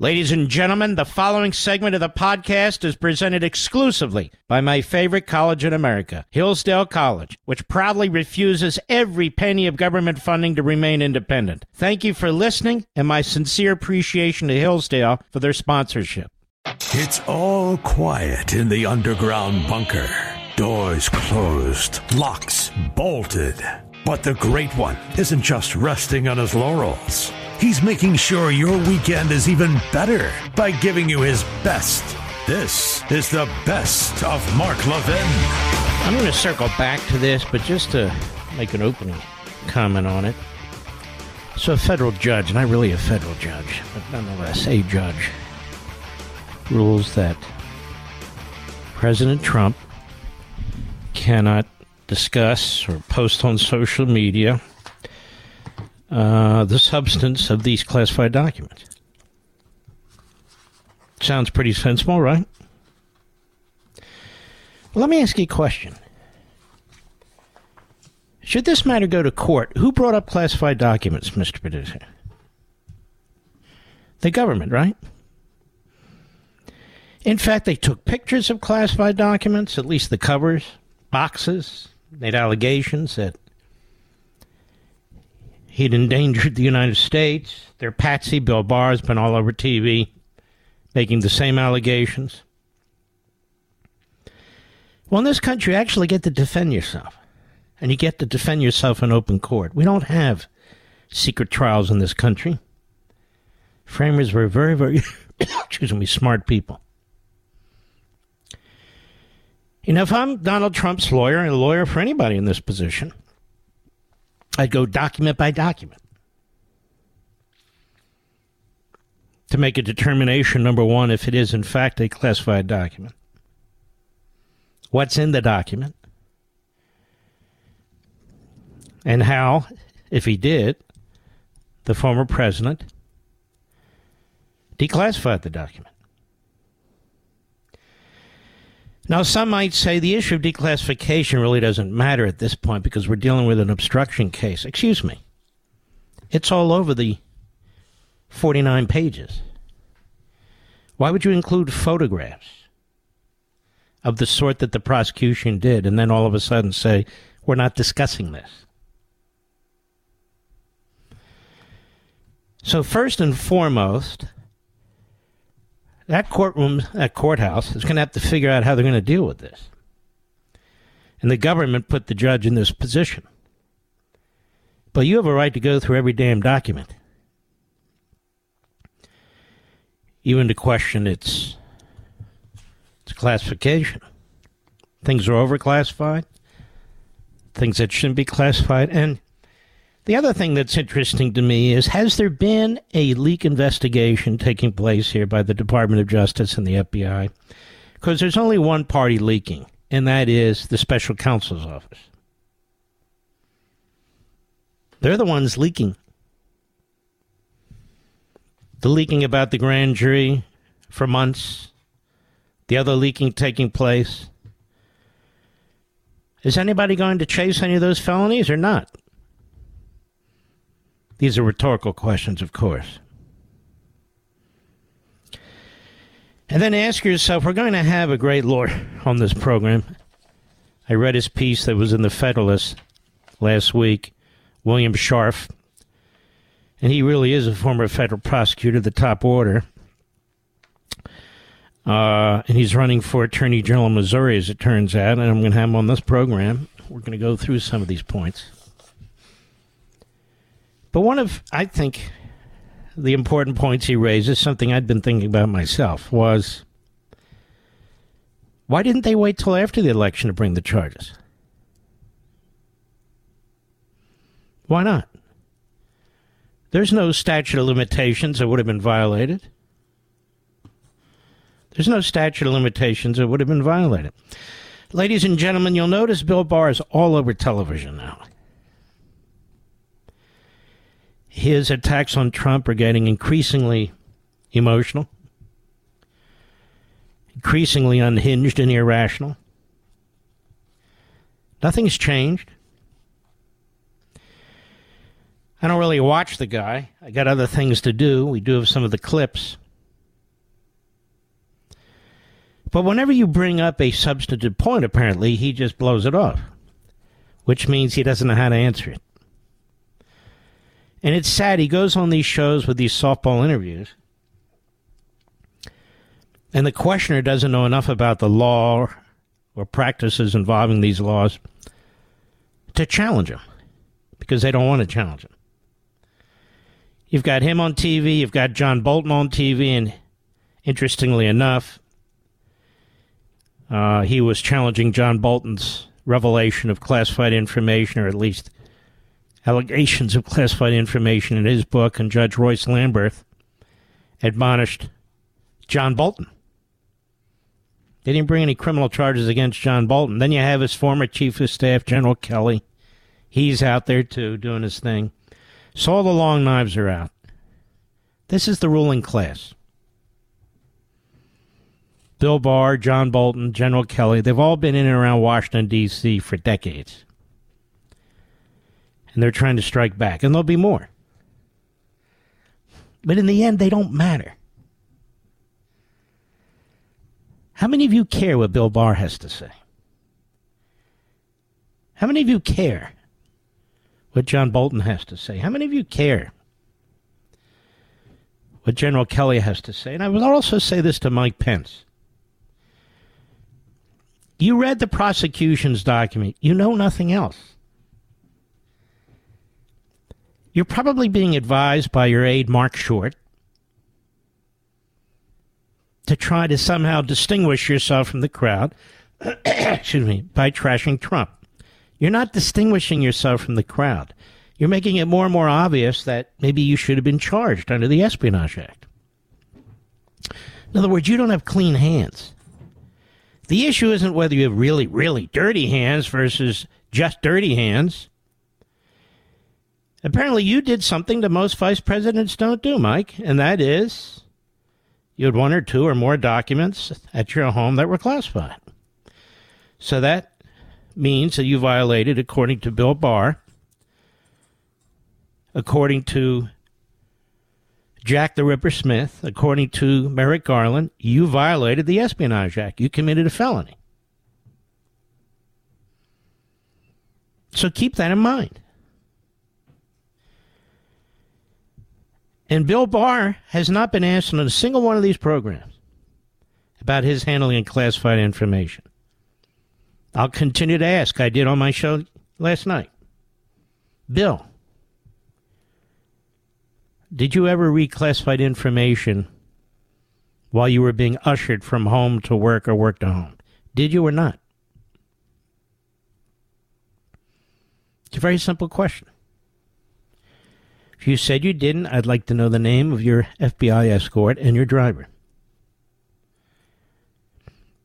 Ladies and gentlemen, the following segment of the podcast is presented exclusively by my favorite college in America, Hillsdale College, which proudly refuses every penny of government funding to remain independent. Thank you for listening and my sincere appreciation to Hillsdale for their sponsorship. It's all quiet in the underground bunker. Doors closed, locks bolted. But the Great One isn't just resting on his laurels. He's making sure your weekend is even better by giving you his best. This is the best of Mark Levin. I'm going to circle back to this, but just to make an opening comment on it. So, a federal judge, not really a federal judge, but nonetheless a judge, rules that President Trump cannot discuss or post on social media uh, the substance of these classified documents. Sounds pretty sensible, right? Let me ask you a question. Should this matter go to court, who brought up classified documents, Mr. Producer? The government, right? In fact, they took pictures of classified documents, at least the covers, boxes, made allegations that He'd endangered the United States. Their patsy, Bill Barr, has been all over TV making the same allegations. Well, in this country, you actually get to defend yourself. And you get to defend yourself in open court. We don't have secret trials in this country. Framers were very, very, excuse me, smart people. Know, if I'm Donald Trump's lawyer and a lawyer for anybody in this position, I'd go document by document to make a determination number one, if it is in fact a classified document. What's in the document? And how, if he did, the former president declassified the document. Now, some might say the issue of declassification really doesn't matter at this point because we're dealing with an obstruction case. Excuse me. It's all over the 49 pages. Why would you include photographs of the sort that the prosecution did and then all of a sudden say, we're not discussing this? So, first and foremost, that courtroom, that courthouse, is going to have to figure out how they're going to deal with this. And the government put the judge in this position. But you have a right to go through every damn document, even to question its its classification. Things are overclassified, things that shouldn't be classified, and the other thing that's interesting to me is has there been a leak investigation taking place here by the Department of Justice and the FBI? Because there's only one party leaking, and that is the special counsel's office. They're the ones leaking. The leaking about the grand jury for months, the other leaking taking place. Is anybody going to chase any of those felonies or not? These are rhetorical questions, of course. And then ask yourself we're going to have a great lawyer on this program. I read his piece that was in the Federalist last week, William Scharf. And he really is a former federal prosecutor, the top order. Uh, and he's running for Attorney General of Missouri, as it turns out. And I'm going to have him on this program. We're going to go through some of these points. But one of, I think, the important points he raises, something I'd been thinking about myself, was why didn't they wait till after the election to bring the charges? Why not? There's no statute of limitations that would have been violated. There's no statute of limitations that would have been violated. Ladies and gentlemen, you'll notice Bill Barr is all over television now his attacks on Trump are getting increasingly emotional, increasingly unhinged and irrational. Nothing's changed. I don't really watch the guy. I got other things to do. We do have some of the clips. But whenever you bring up a substantive point, apparently, he just blows it off, which means he doesn't know how to answer it. And it's sad. He goes on these shows with these softball interviews, and the questioner doesn't know enough about the law or practices involving these laws to challenge him because they don't want to challenge him. You've got him on TV, you've got John Bolton on TV, and interestingly enough, uh, he was challenging John Bolton's revelation of classified information, or at least allegations of classified information in his book, and Judge Royce Lamberth admonished John Bolton. They didn't bring any criminal charges against John Bolton. Then you have his former chief of staff, General Kelly. He's out there too, doing his thing. So all the long knives are out. This is the ruling class. Bill Barr, John Bolton, General Kelly, they've all been in and around Washington, D.C. for decades. And they're trying to strike back, and there'll be more. But in the end, they don't matter. How many of you care what Bill Barr has to say? How many of you care what John Bolton has to say? How many of you care what General Kelly has to say? And I will also say this to Mike Pence. You read the prosecution's document, you know nothing else. You're probably being advised by your aide, Mark Short, to try to somehow distinguish yourself from the crowd, excuse me, by trashing Trump. You're not distinguishing yourself from the crowd. You're making it more and more obvious that maybe you should have been charged under the Espionage Act. In other words, you don't have clean hands. The issue isn't whether you have really, really dirty hands versus just dirty hands. Apparently, you did something that most vice presidents don't do, Mike, and that is you had one or two or more documents at your home that were classified. So that means that you violated, according to Bill Barr, according to Jack the Ripper Smith, according to Merrick Garland, you violated the Espionage Act. You committed a felony. So keep that in mind. And Bill Barr has not been asked on a single one of these programs about his handling of classified information. I'll continue to ask. I did on my show last night. Bill, did you ever read classified information while you were being ushered from home to work or work to home? Did you or not? It's a very simple question. If you said you didn't, I'd like to know the name of your FBI escort and your driver.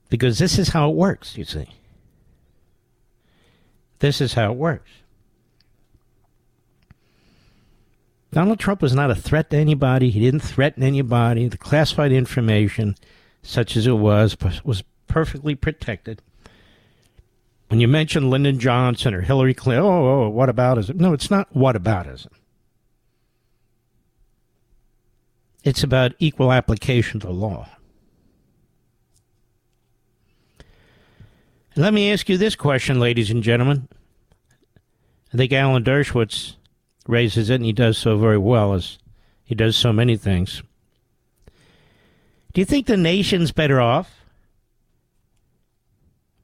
Because this is how it works, you see. This is how it works. Donald Trump was not a threat to anybody. He didn't threaten anybody. The classified information, such as it was, was perfectly protected. When you mention Lyndon Johnson or Hillary Clinton, oh, oh what about is it? No, it's not what about it. It's about equal application the law. let me ask you this question, ladies and gentlemen. I think Alan Dershowitz raises it, and he does so very well, as he does so many things. Do you think the nation's better off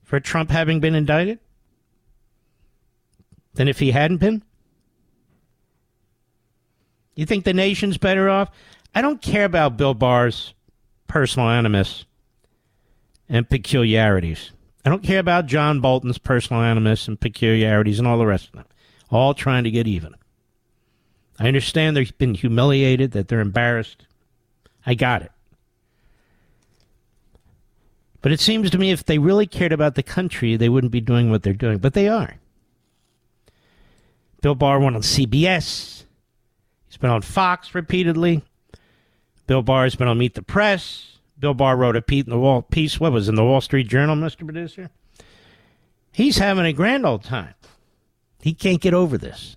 for Trump having been indicted than if he hadn't been? You think the nation's better off? I don't care about Bill Barr's personal animus and peculiarities. I don't care about John Bolton's personal animus and peculiarities and all the rest of them. All trying to get even. I understand they've been humiliated, that they're embarrassed. I got it. But it seems to me if they really cared about the country, they wouldn't be doing what they're doing. But they are. Bill Barr went on CBS. He's been on Fox repeatedly. Bill Barr's been on Meet the Press. Bill Barr wrote a piece in the Wall piece. What was in the Wall Street Journal, Mr. Producer? He's having a grand old time. He can't get over this.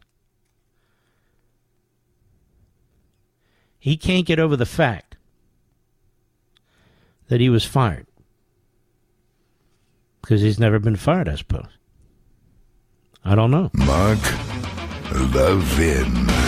He can't get over the fact that he was fired. Because he's never been fired, I suppose. I don't know. Mark Levin.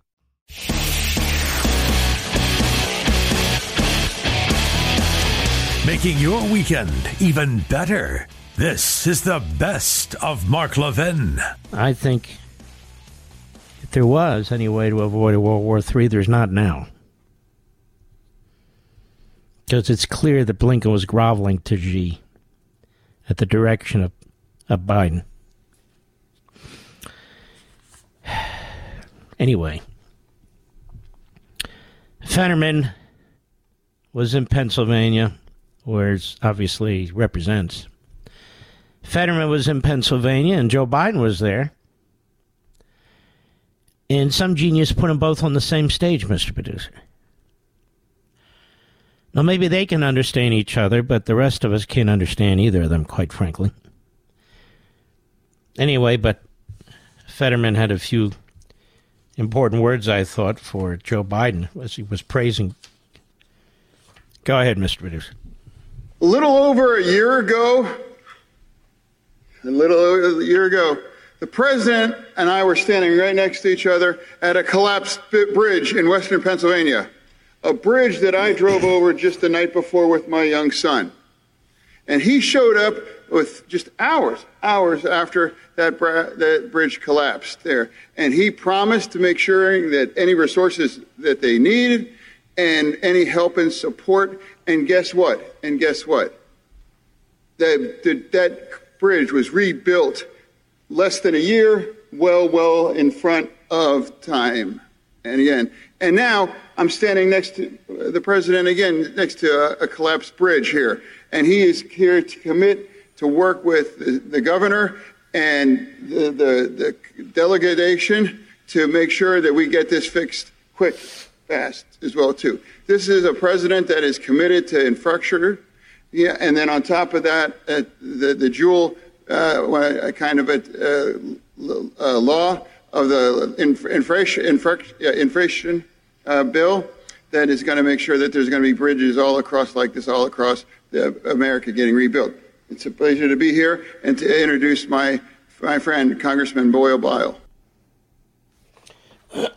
Making your weekend even better. This is the best of Mark Levin. I think if there was any way to avoid a World War III, there's not now. Because it's clear that Blinken was groveling to Xi at the direction of, of Biden. Anyway, Fetterman was in Pennsylvania, where obviously represents. Fetterman was in Pennsylvania, and Joe Biden was there. And some genius put them both on the same stage, Mr. Producer. Now, maybe they can understand each other, but the rest of us can't understand either of them, quite frankly. Anyway, but Fetterman had a few important words, I thought, for Joe Biden as he was praising. Go ahead, Mr. Producer. A little over a year ago, a little over a year ago, the president and I were standing right next to each other at a collapsed bridge in western Pennsylvania, a bridge that I drove over just the night before with my young son. And he showed up with just hours, hours after that, bra- that bridge collapsed there. And he promised to make sure that any resources that they needed and any help and support. And guess what? And guess what? That, that, that bridge was rebuilt less than a year, well, well in front of time. And again, and now I'm standing next to uh, the president again, next to a, a collapsed bridge here. And he is here to commit to work with the, the governor and the, the, the, delegation to make sure that we get this fixed quick, fast as well too. This is a president that is committed to infrastructure, yeah, and then on top of that, uh, the the dual uh, kind of a uh, law of the inflation inflation uh, bill that is going to make sure that there's going to be bridges all across like this all across America getting rebuilt. It's a pleasure to be here and to introduce my, my friend, Congressman Boyle Bile.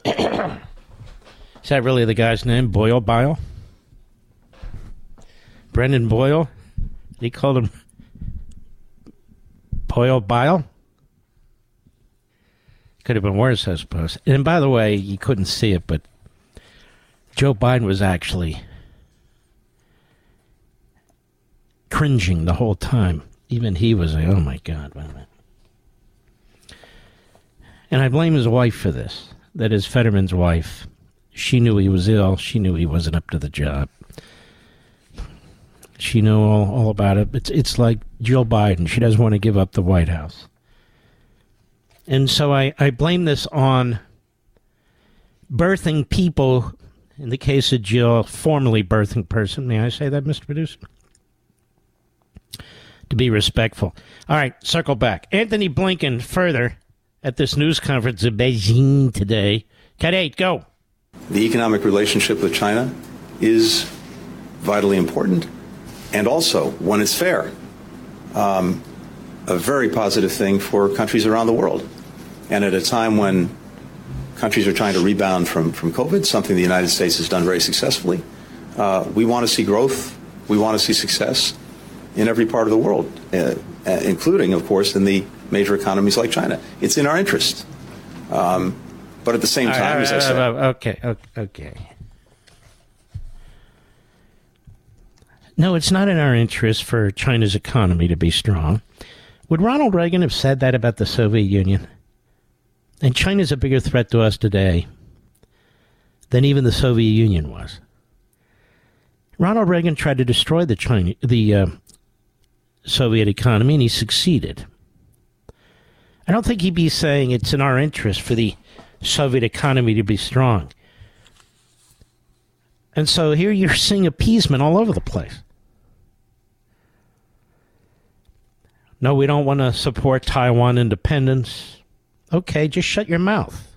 Is that really the guy's name, Boyle Bile? Brendan Boyle? He called him Boyle Bile? Could have been worse, I suppose. And by the way, you couldn't see it, but Joe Biden was actually cringing the whole time. Even he was like, oh my God, wait a minute. And I blame his wife for this. That is Fetterman's wife. She knew he was ill. She knew he wasn't up to the job. She knew all, all about it. It's, it's like Jill Biden. She doesn't want to give up the White House. And so I, I blame this on birthing people, in the case of Jill, formerly birthing person. May I say that, Mr. Producer? to be respectful. All right, circle back. Antony Blinken further at this news conference in Beijing today. Cut eight, go. The economic relationship with China is vitally important and also, when it's fair, um, a very positive thing for countries around the world. And at a time when countries are trying to rebound from, from COVID, something the United States has done very successfully, uh, we want to see growth, we want to see success. in every part of the world, uh, uh, including, of course, in the major economies like China. It's in our interest. Um, but at the same time, as I said, okay, okay, okay. No, it's not in our interest for China's economy to be strong. Would Ronald Reagan have said that about the Soviet Union? And China's a bigger threat to us today than even the Soviet Union was. Ronald Reagan tried to destroy the China, the uh, Soviet economy, and he succeeded. I don't think he'd be saying it's in our interest for the Soviet economy to be strong. And so here you're seeing appeasement all over the place. No, we don't want to support Taiwan independence. Okay, just shut your mouth.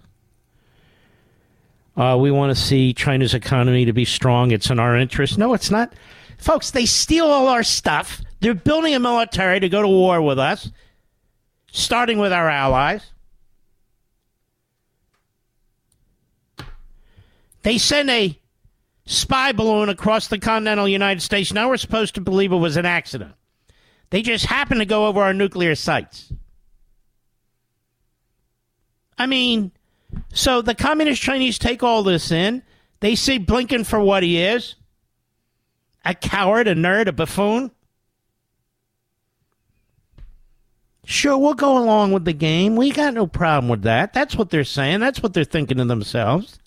Uh, we want to see China's economy to be strong. It's in our interest. No, it's not. Folks, they steal all our stuff. They're building a military to go to war with us, starting with our allies. They send a spy balloon across the continental United States. Now we're supposed to believe it was an accident. They just happened to go over our nuclear sites. I mean, so the communist Chinese take all this in. They see Blinken for what he is a coward, a nerd, a buffoon. Sure, we'll go along with the game. We got no problem with that. That's what they're saying. That's what they're thinking to themselves.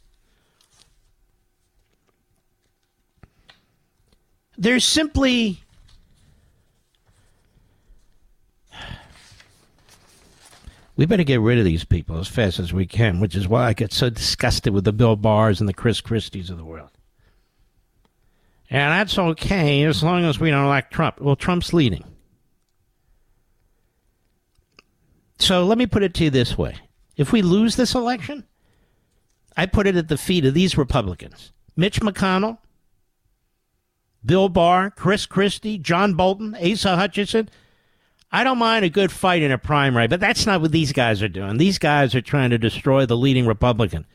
There's simply we better get rid of these people as fast as we can, which is why I get so disgusted with the Bill Barrs and the Chris Christies of the world. And that's okay as long as we don't elect Trump. Well, Trump's leading. So let me put it to you this way. If we lose this election, I put it at the feet of these Republicans Mitch McConnell, Bill Barr, Chris Christie, John Bolton, Asa Hutchinson. I don't mind a good fight in a primary, but that's not what these guys are doing. These guys are trying to destroy the leading Republican.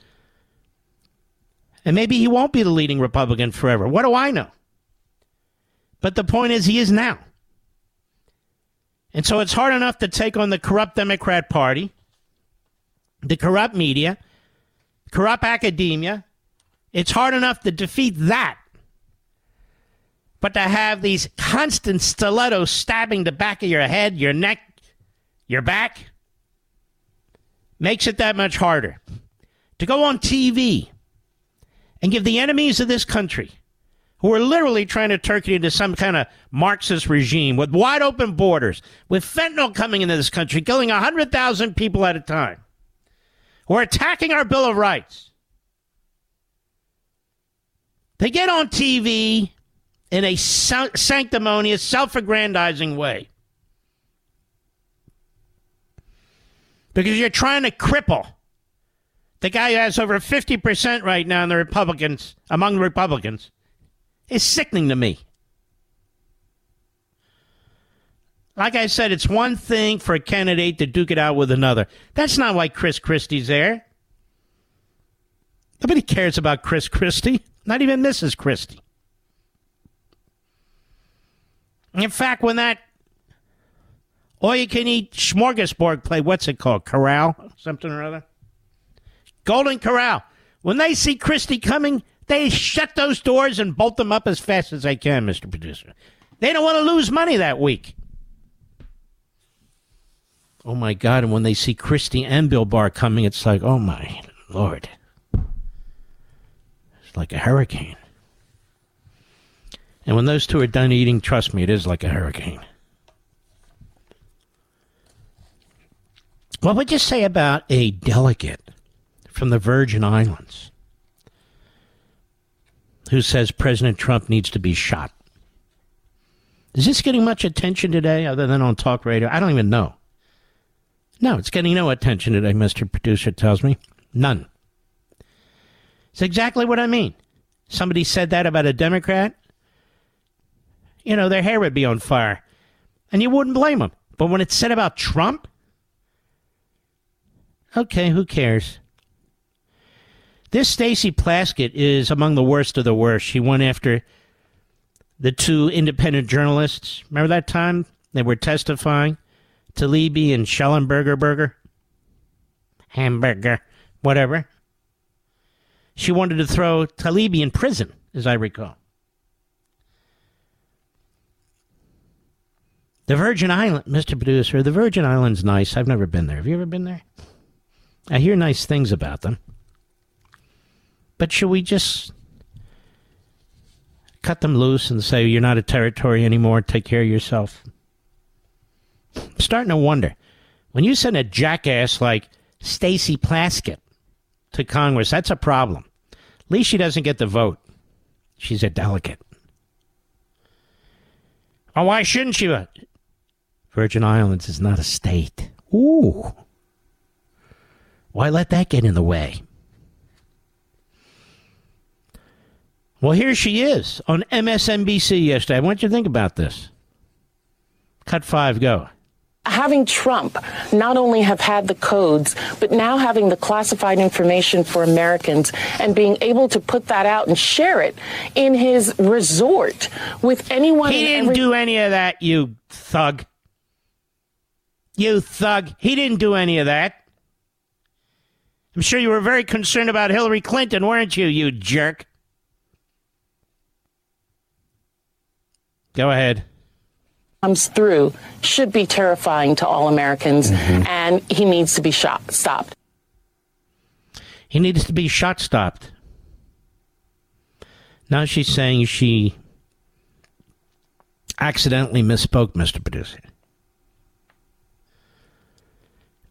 And maybe he won't be the leading Republican forever. What do I know? But the point is, he is now. And so it's hard enough to take on the corrupt Democrat Party, the corrupt media, corrupt academia. It's hard enough to defeat that but to have these constant stilettos stabbing the back of your head, your neck, your back, makes it that much harder. To go on TV and give the enemies of this country, who are literally trying to turn it into some kind of Marxist regime with wide open borders, with fentanyl coming into this country, killing 100,000 people at a time, who are attacking our Bill of Rights. They get on TV in a sanctimonious, self aggrandizing way. Because you're trying to cripple the guy who has over 50% right now in the Republicans, among the Republicans, is sickening to me. Like I said, it's one thing for a candidate to duke it out with another. That's not why Chris Christie's there. Nobody cares about Chris Christie, not even Mrs. Christie. In fact, when that all you can eat smorgasbord play, what's it called? Corral? Something or other? Golden Corral. When they see Christie coming, they shut those doors and bolt them up as fast as they can, Mr. Producer. They don't want to lose money that week. Oh my God. And when they see Christie and Bill Barr coming, it's like, oh my Lord. It's like a hurricane. And when those two are done eating, trust me, it is like a hurricane. What would you say about a delegate from the Virgin Islands who says President Trump needs to be shot? Is this getting much attention today other than on talk radio? I don't even know. No, it's getting no attention today, Mr. Producer tells me. None. It's exactly what I mean. Somebody said that about a Democrat you know, their hair would be on fire. And you wouldn't blame them. But when it's said about Trump, okay, who cares? This Stacey Plaskett is among the worst of the worst. She went after the two independent journalists. Remember that time they were testifying? Taibbi and Shellenberger Burger? Hamburger, whatever. She wanted to throw Taibbi in prison, as I recall. The Virgin Island, Mr. Producer, the Virgin Islands nice. I've never been there. Have you ever been there? I hear nice things about them. But should we just cut them loose and say you're not a territory anymore, take care of yourself? I'm starting to wonder. When you send a jackass like Stacey Plaskett to Congress, that's a problem. At least she doesn't get the vote. She's a delegate. Oh, why shouldn't she? Virgin Islands is not a state. Ooh. Why let that get in the way? Well, here she is on MSNBC yesterday. I want you to think about this. Cut five, go having Trump not only have had the codes, but now having the classified information for Americans and being able to put that out and share it in his resort with anyone. He didn't every- do any of that, you thug. You thug. He didn't do any of that. I'm sure you were very concerned about Hillary Clinton, weren't you, you jerk? Go ahead. Comes through should be terrifying to all Americans, mm-hmm. and he needs to be shot stopped. He needs to be shot stopped. Now she's saying she accidentally misspoke, Mr. Producer.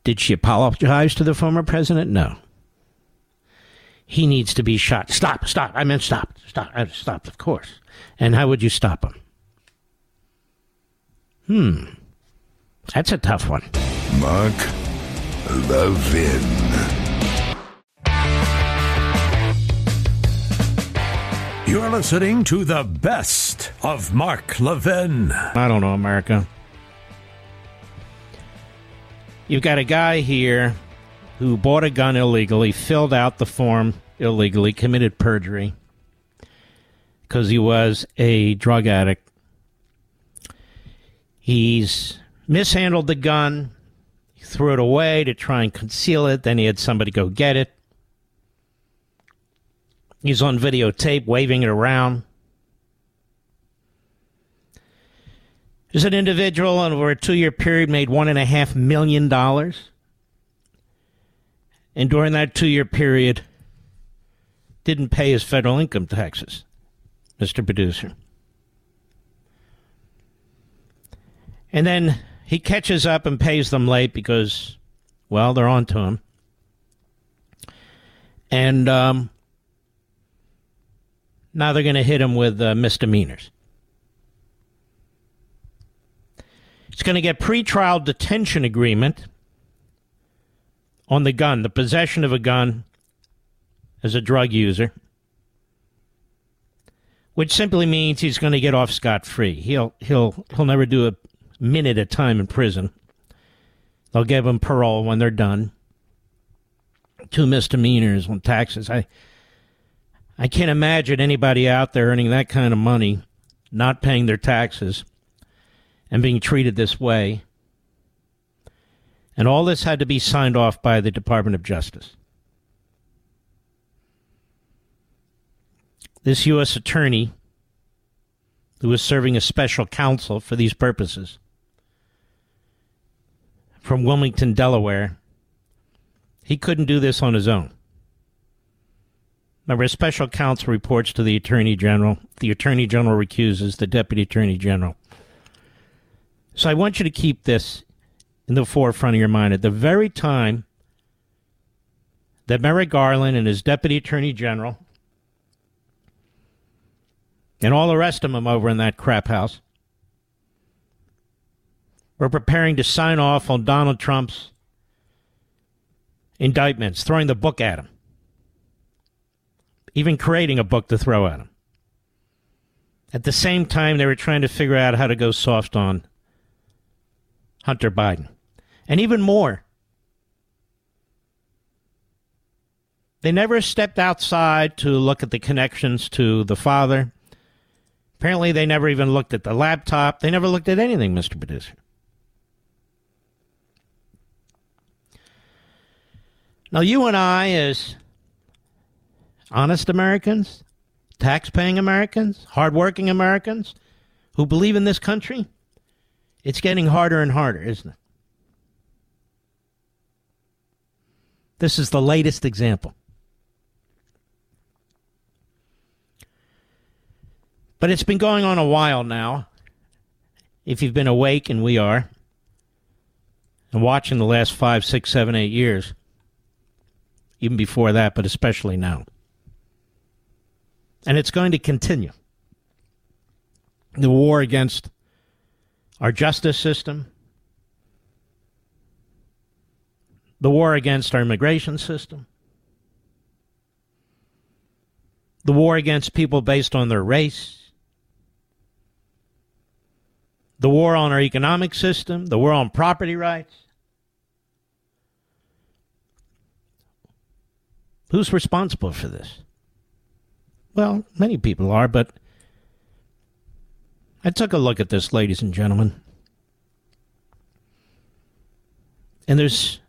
Did she apologize to the former president? No. He needs to be shot. Stop, stop. I meant stop, stop, I stop, of course. And how would you stop him? Hmm. That's a tough one. Mark Levin. You're listening to the best of Mark Levin. I don't know, America. You've got a guy here who bought a gun illegally, filled out the form illegally, committed perjury because he was a drug addict. He's mishandled the gun, threw it away to try and conceal it, then he had somebody go get it. He's on videotape waving it around. There's an individual over a two year period made $1.5 million. And during that two year period, didn't pay his federal income taxes, Mr. Producer. And then he catches up and pays them late because, well, they're on to him. And um, now they're going to hit him with uh, misdemeanors. It's going to get pretrial detention agreement on the gun, the possession of a gun as a drug user, which simply means he's going to get off scot free. He'll he'll he'll never do a minute of time in prison. They'll give him parole when they're done. Two misdemeanors on taxes. I I can't imagine anybody out there earning that kind of money, not paying their taxes and being treated this way. And all this had to be signed off by the Department of Justice. This U.S. attorney, who was serving as special counsel for these purposes, from Wilmington, Delaware, he couldn't do this on his own. Remember, special counsel reports to the Attorney General. The Attorney General recuses the Deputy Attorney General. So I want you to keep this in the forefront of your mind. At the very time that Merrick Garland and his Deputy Attorney General and all the rest of them over in that crap house were preparing to sign off on Donald Trump's indictments, throwing the book at him, even creating a book to throw at him. At the same time, they were trying to figure out how to go soft on Hunter Biden. And even more, they never stepped outside to look at the connections to the father, Apparently, they never even looked at the laptop. They never looked at anything, Mr. Producer. Now, you and I, as honest Americans, tax-paying Americans, hardworking Americans who believe in this country, it's getting harder and harder, isn't it? This is the latest example. But it's been going on a while now. If you've been awake, and we are, and watching the last five, six, seven, eight years, even before that, but especially now. And it's going to continue. The war against our justice system, the war against our immigration system, the war against people based on their race, the war on our economic system, the war on property rights. Who's responsible for this? Well, many people are, but I took a look at this, ladies and gentlemen. And there's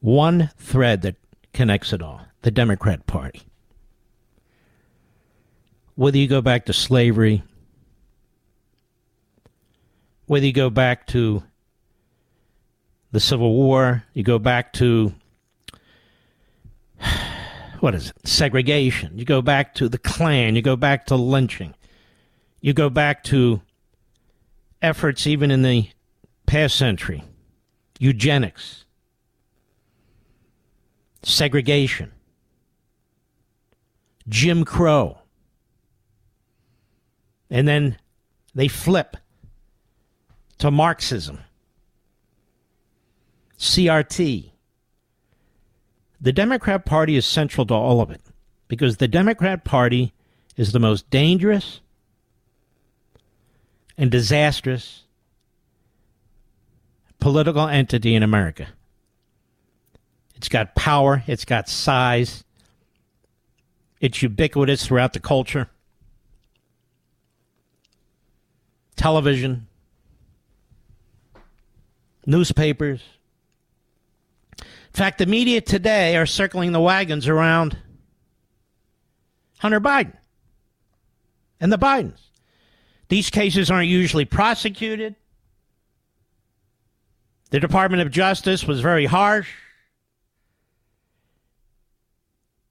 one thread that connects it all the Democrat Party. Whether you go back to slavery, whether you go back to the Civil War, you go back to what is it? Segregation. You go back to the Klan. You go back to lynching. You go back to efforts even in the past century, eugenics, segregation, Jim Crow. And then they flip to Marxism, CRT. The Democrat Party is central to all of it because the Democrat Party is the most dangerous and disastrous political entity in America. It's got power, it's got size, it's ubiquitous throughout the culture. Television, newspapers. In fact, the media today are circling the wagons around Hunter Biden and the Bidens. These cases aren't usually prosecuted. The Department of Justice was very harsh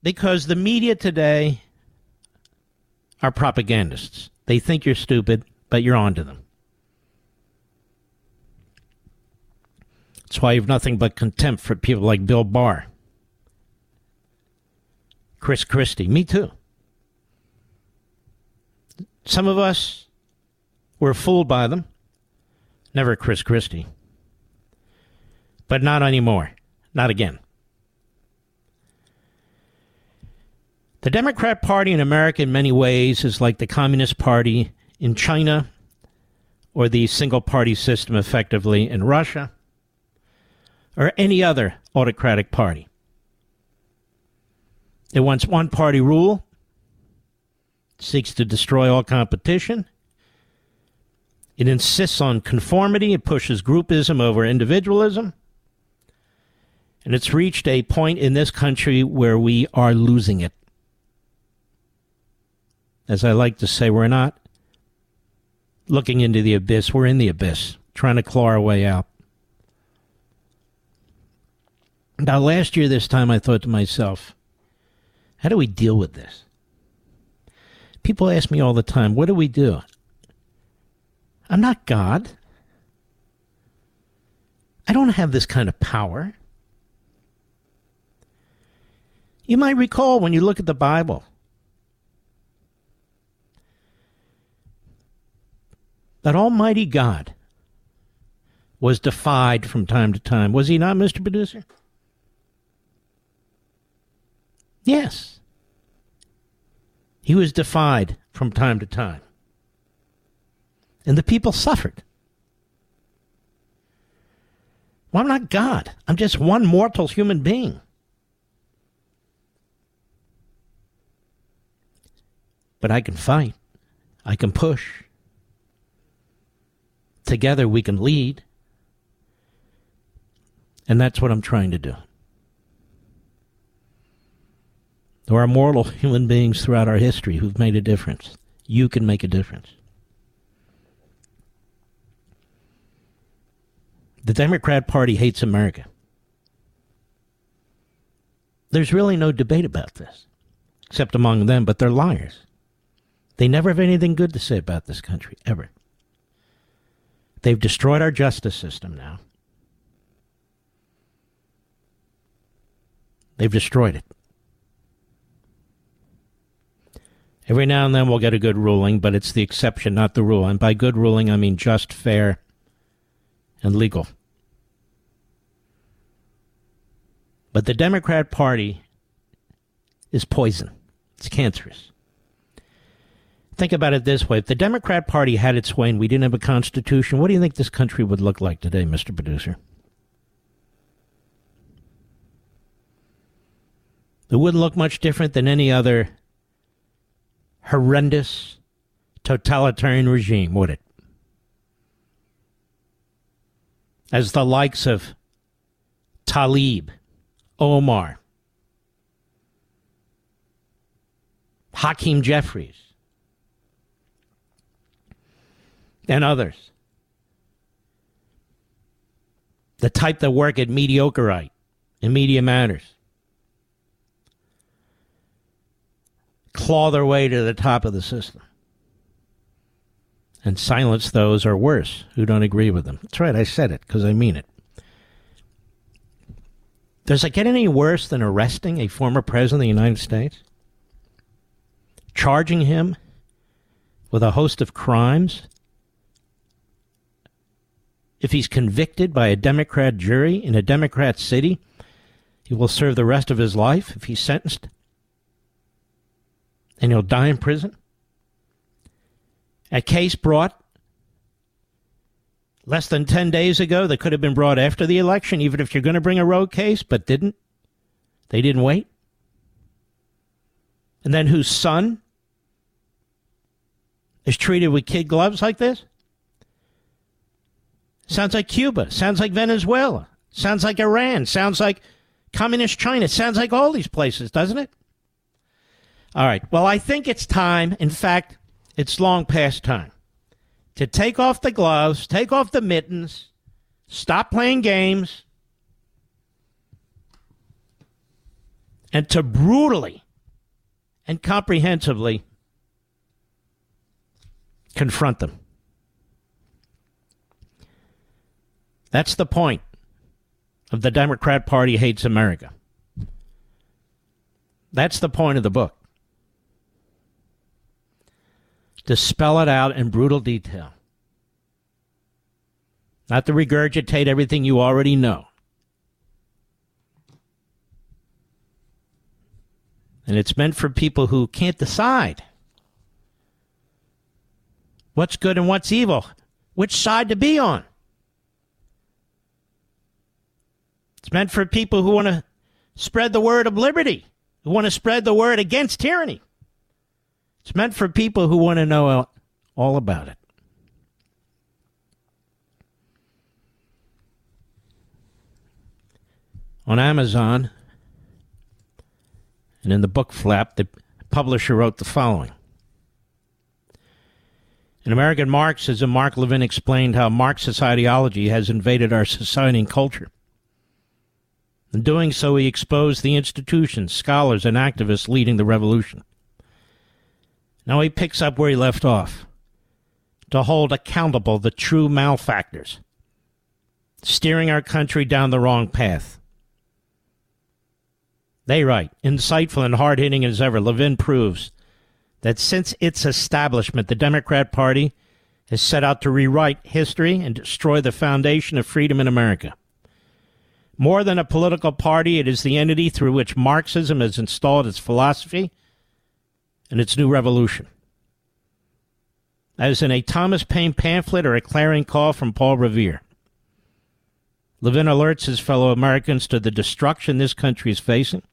because the media today are propagandists. They think you're stupid, but you're onto them. That's why you have nothing but contempt for people like Bill Barr, Chris Christie. Me too. Some of us were fooled by them. Never Chris Christie. But not anymore. Not again. The Democrat Party in America, in many ways, is like the Communist Party in China or the single party system effectively in Russia or any other autocratic party. It wants one party rule, seeks to destroy all competition. It insists on conformity, it pushes groupism over individualism. And it's reached a point in this country where we are losing it. As I like to say, we're not looking into the abyss, we're in the abyss, trying to claw our way out. Now, last year, this time, I thought to myself, how do we deal with this? People ask me all the time, what do we do? I'm not God. I don't have this kind of power. You might recall when you look at the Bible, that Almighty God was defied from time to time. Was he not, Mr. Producer? Yes. He was defied from time to time. And the people suffered. Well, I'm not God. I'm just one mortal human being. But I can fight. I can push. Together we can lead. And that's what I'm trying to do. There are mortal human beings throughout our history who've made a difference. You can make a difference. The Democrat Party hates America. There's really no debate about this, except among them, but they're liars. They never have anything good to say about this country, ever. They've destroyed our justice system now. They've destroyed it. Every now and then we'll get a good ruling, but it's the exception, not the rule. And by good ruling, I mean just, fair, and legal. But the Democrat Party is poison. It's cancerous. Think about it this way. If the Democrat Party had its way and we didn't have a constitution, what do you think this country would look like today, Mr. Producer? It wouldn't look much different than any other horrendous totalitarian regime, would it? As the likes of Tlaib, Omar, Hakeem Jeffries, and others. The type that work at Mediaite and Media Matters. Claw their way to the top of the system. And silence those or worse who don't agree with them. That's right, I said it because I mean it. Does it get any worse than arresting a former president of the United States? Charging him with a host of crimes? If he's convicted by a Democrat jury in a Democrat city, he will serve the rest of his life if he's sentenced. And he'll die in prison. A case brought less than 10 days ago that could have been brought after the election, even if you're going to bring a road case, but didn't. They didn't wait. And then whose son is treated with kid gloves like this? Sounds like Cuba. Sounds like Venezuela. Sounds like Iran. Sounds like communist China. Sounds like all these places, doesn't it? All right. Well, I think it's time. In fact, it's long past time to take off the gloves, take off the mittens, stop playing games, and to brutally and comprehensively confront them. That's the point of the Democrat Party hates America. That's the point of the book. To spell it out in brutal detail. Not to regurgitate everything you already know. And it's meant for people who can't decide what's good and what's evil, which side to be on. It's meant for people who want to spread the word of liberty, who want to spread the word against tyranny. It's meant for people who want to know all about it. On Amazon and in the book flap, the publisher wrote the following. In American Marxism, Mark Levin explained how Marxist ideology has invaded our society and culture. In doing so, he exposed the institutions, scholars, and activists leading the revolution. Now he picks up where he left off to hold accountable the true malefactors, steering our country down the wrong path. They write, insightful and hard hitting as ever, Levin proves that since its establishment, the Democrat Party has set out to rewrite history and destroy the foundation of freedom in America. More than a political party, it is the entity through which Marxism has installed its philosophy and its new revolution. As in a Thomas Paine pamphlet or a clarion call from Paul Revere. Levin alerts his fellow Americans to the destruction this country is facing,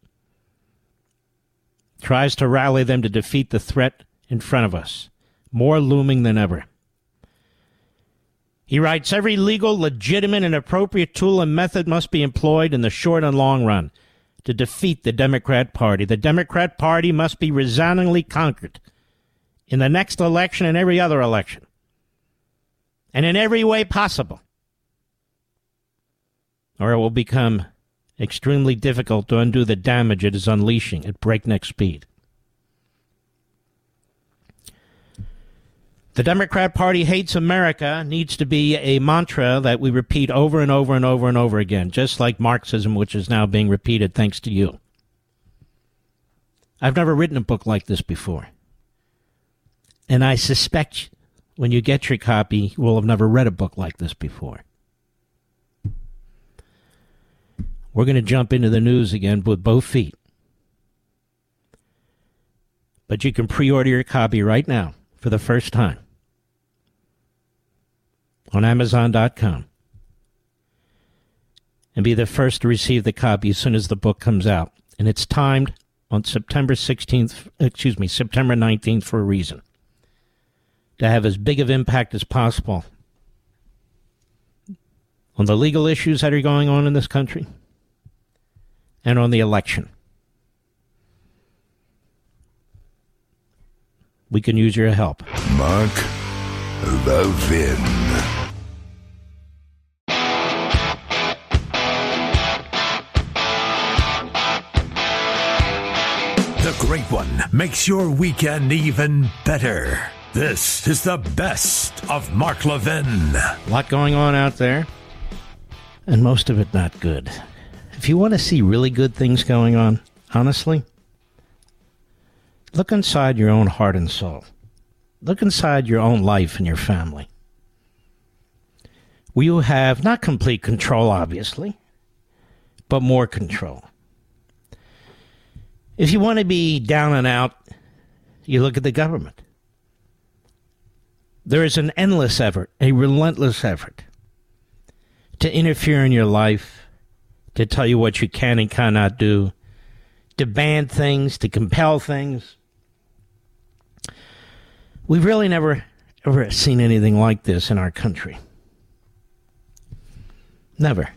tries to rally them to defeat the threat in front of us more looming than ever. He writes Every legal, legitimate, and appropriate tool and method must be employed in the short and long run to defeat the Democrat Party. The Democrat Party must be resoundingly conquered in the next election and every other election, and in every way possible, or it will become extremely difficult to undo the damage it is unleashing at breakneck speed. The Democrat Party hates America needs to be a mantra that we repeat over and over and over and over again, just like Marxism, which is now being repeated thanks to you. I've never written a book like this before. And I suspect when you get your copy, you will have never read a book like this before. We're going to jump into the news again with both feet. But you can pre order your copy right now for the first time on Amazon.com and be the first to receive the copy as soon as the book comes out. And it's timed on September 16th, excuse me, September 19th for a reason. To have as big of impact as possible on the legal issues that are going on in this country and on the election. We can use your help. Mark Levin. The Great One makes your weekend even better. This is the best of Mark Levin. A lot going on out there, and most of it not good. If you want to see really good things going on, honestly, look inside your own heart and soul. Look inside your own life and your family. You have not complete control, obviously, but more control. If you want to be down and out, you look at the government. There is an endless effort, a relentless effort to interfere in your life, to tell you what you can and cannot do, to ban things, to compel things. We've really never ever seen anything like this in our country. Never.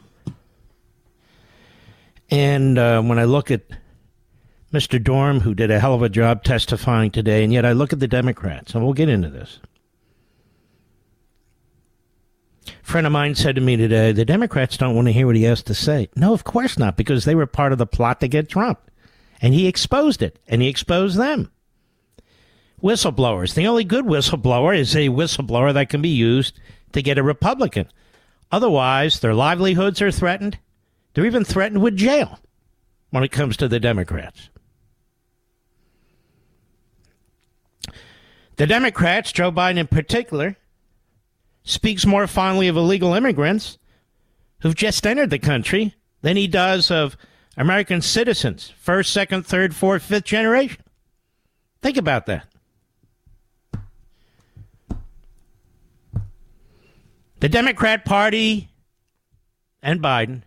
And uh, when I look at Mr. Durham, who did a hell of a job testifying today, and yet I look at the Democrats, and we'll get into this. A friend of mine said to me today, the Democrats don't want to hear what he has to say. No, of course not, because they were part of the plot to get Trump. And he exposed it, and he exposed them. Whistleblowers. The only good whistleblower is a whistleblower that can be used to get a Republican. Otherwise, their livelihoods are threatened. They're even threatened with jail when it comes to the Democrats. The Democrats, Joe Biden in particular, speaks more fondly of illegal immigrants who've just entered the country than he does of American citizens, first, second, third, fourth, fifth generation. Think about that. The Democrat Party and Biden,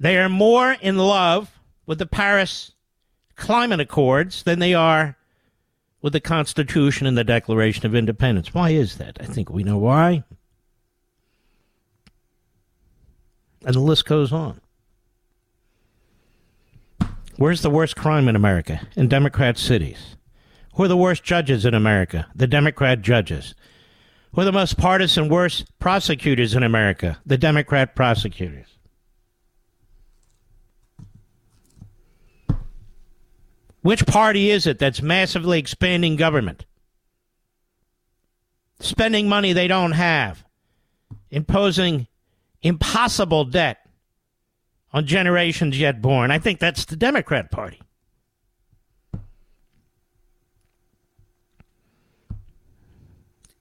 they are more in love with the Paris Climate Accords than they are with the Constitution and the Declaration of Independence. Why is that? I think we know why. And the list goes on. Where's the worst crime in America? In Democrat cities. Who are the worst judges in America? The Democrat judges. Who are the most partisan, worst prosecutors in America? The Democrat prosecutors. Which party is it that's massively expanding government? Spending money they don't have, imposing impossible debt on generations yet born. I think that's the Democrat Party.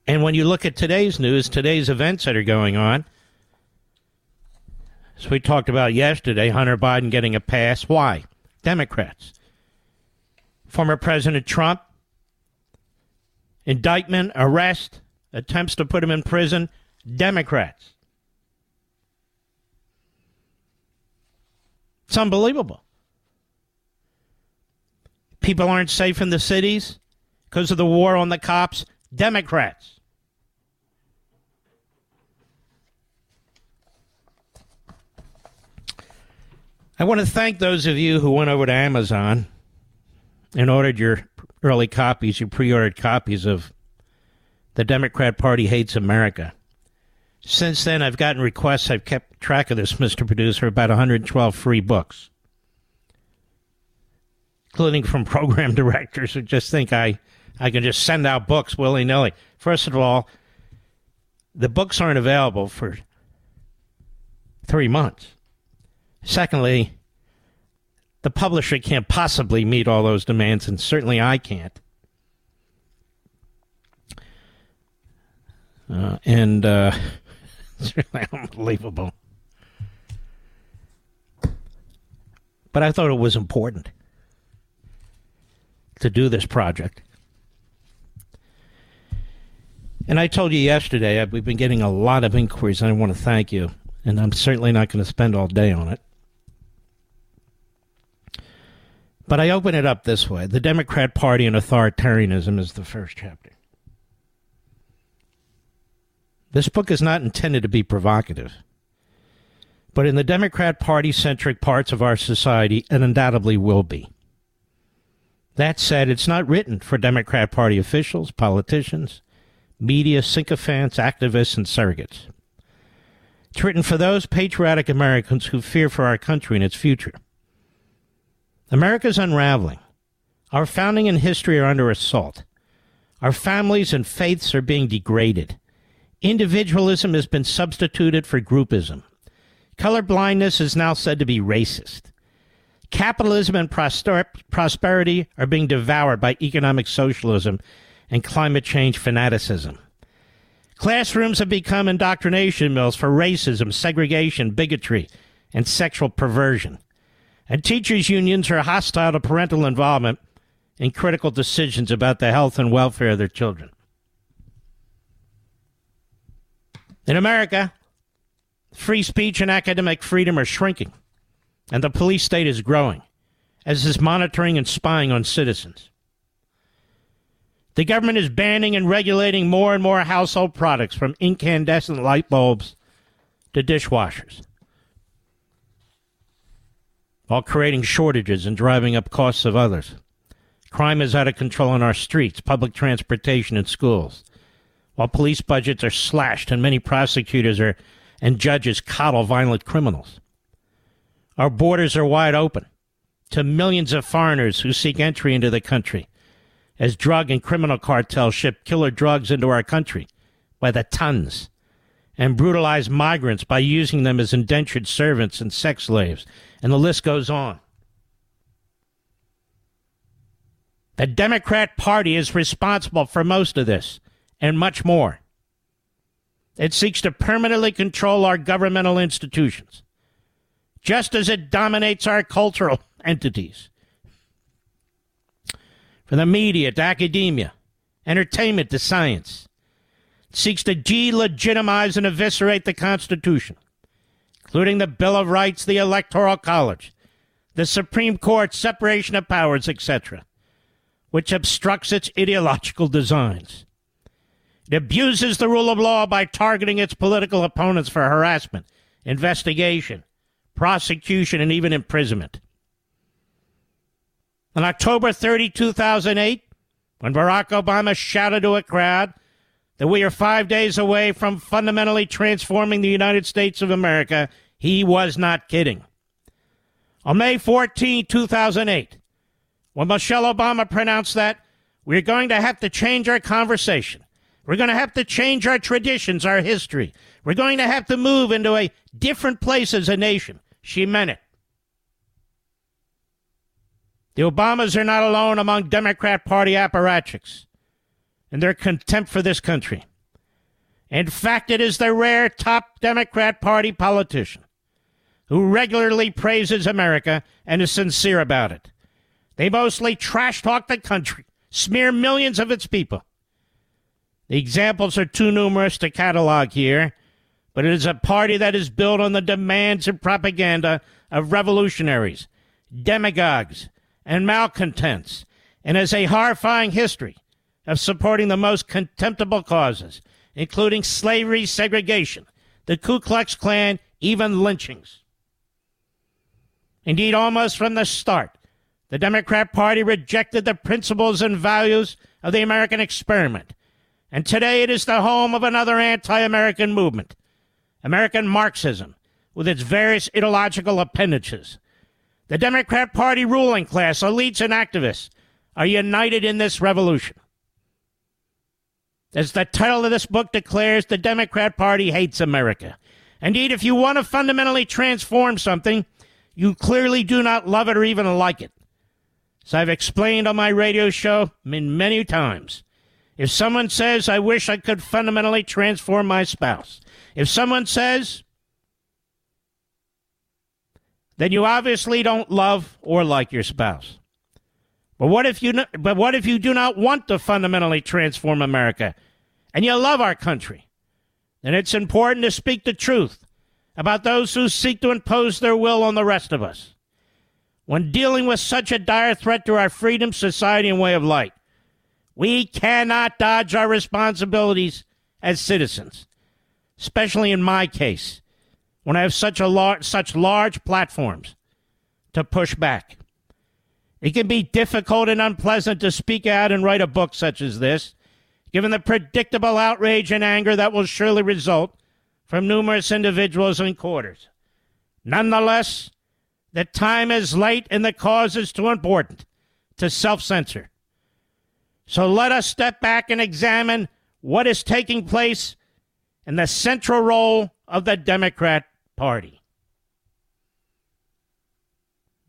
And when you look at today's news, today's events that are going on, as we talked about yesterday, Hunter Biden getting a pass. Why? Democrats. Former President Trump, indictment, arrest, attempts to put him in prison, Democrats. It's unbelievable. People aren't safe in the cities. because of the war on the cops? Democrats. I want to thank those of you who went over to Amazon and ordered your early copies, your pre ordered copies of The Democrat Party Hates America. Since then, I've gotten requests. I've kept track of this, Mr. Producer, about 112 free books, including from program directors who just think I, I can just send out books willy nilly. First of all, the books aren't available for three months. Secondly, the publisher can't possibly meet all those demands, and certainly I can't. Uh, and uh, it's really unbelievable. But I thought it was important to do this project. And I told you yesterday, we've been getting a lot of inquiries, I want to thank you. And I'm certainly not going to spend all day on it. But I open it up this way The Democrat Party and Authoritarianism is the first chapter. This book is not intended to be provocative. But in the Democrat Party centric parts of our society, it undoubtedly will be. That said, it's not written for Democrat Party officials, politicians, media sycophants, activists, and surrogates. It's written for those patriotic Americans who fear for our country and its future. America's unraveling. Our founding and history are under assault. Our families and faiths are being degraded. Individualism has been substituted for groupism. Colorblindness is now said to be racist. Capitalism and prosper- prosperity are being devoured by economic socialism and climate change fanaticism. Classrooms have become indoctrination mills for racism, segregation, bigotry, and sexual perversion and teachers' unions are hostile to parental involvement in critical decisions about the health and welfare of their children. In America, free speech and academic freedom are shrinking, and the police state is growing, as is monitoring and spying on citizens. The government is banning and regulating more and more household products from incandescent light bulbs to dishwashers while creating shortages and driving up costs of others. Crime is out of control in our streets, public transportation, and schools. While police budgets are slashed and many prosecutors are, and judges coddle violent criminals. Our borders are wide open to millions of foreigners who seek entry into the country as drug and criminal cartels ship killer drugs into our country by the tons and brutalize migrants by using them as indentured servants and sex slaves and the list goes on. The Democrat Party is responsible for most of this and much more. It seeks to permanently control our governmental institutions, just as it dominates our cultural entities. From the media to academia, entertainment to science, seeks to delegitimize and eviscerate the Constitution including the Bill of Rights, the Electoral College, the Supreme Court, separation of powers, etc., which obstructs its ideological designs. It abuses the rule of law by targeting its political opponents for harassment, investigation, prosecution, and even imprisonment. On October 30, 2008, when Barack Obama shouted to a crowd that we are five days away from fundamentally transforming the United States of America, he was not kidding. On May 14, 2008, when Michelle Obama pronounced that, we're going to have to change our conversation. We're going to have to change our traditions, our history. We're going to have to move into a different place as a nation. She meant it. The Obamas are not alone among Democrat Party apparatchiks and their contempt for this country. In fact, it is the rare top Democrat Party politician who regularly praises America and is sincere about it. They mostly trash talk the country, smear millions of its people. The examples are too numerous to catalog here, but it is a party that is built on the demands and propaganda of revolutionaries, demagogues, and malcontents, and has a horrifying history of supporting the most contemptible causes, including slavery, segregation, the Ku Klux Klan, even lynchings. Indeed, almost from the start, the Democrat Party rejected the principles and values of the American experiment. And today it is the home of another anti American movement, American Marxism, with its various ideological appendages. The Democrat Party ruling class, elites, and activists are united in this revolution. As the title of this book declares, the Democrat Party hates America. Indeed, if you want to fundamentally transform something, you clearly do not love it or even like it. As I've explained on my radio show many times, if someone says, I wish I could fundamentally transform my spouse, if someone says, then you obviously don't love or like your spouse. But what if you but what if you do not want to fundamentally transform America and you love our country? Then it's important to speak the truth about those who seek to impose their will on the rest of us. When dealing with such a dire threat to our freedom, society, and way of life, we cannot dodge our responsibilities as citizens, especially in my case, when I have such a lar- such large platforms to push back. It can be difficult and unpleasant to speak out and write a book such as this, given the predictable outrage and anger that will surely result from numerous individuals and quarters. Nonetheless, the time is late and the cause is too important to self censor. So let us step back and examine what is taking place in the central role of the Democrat Party.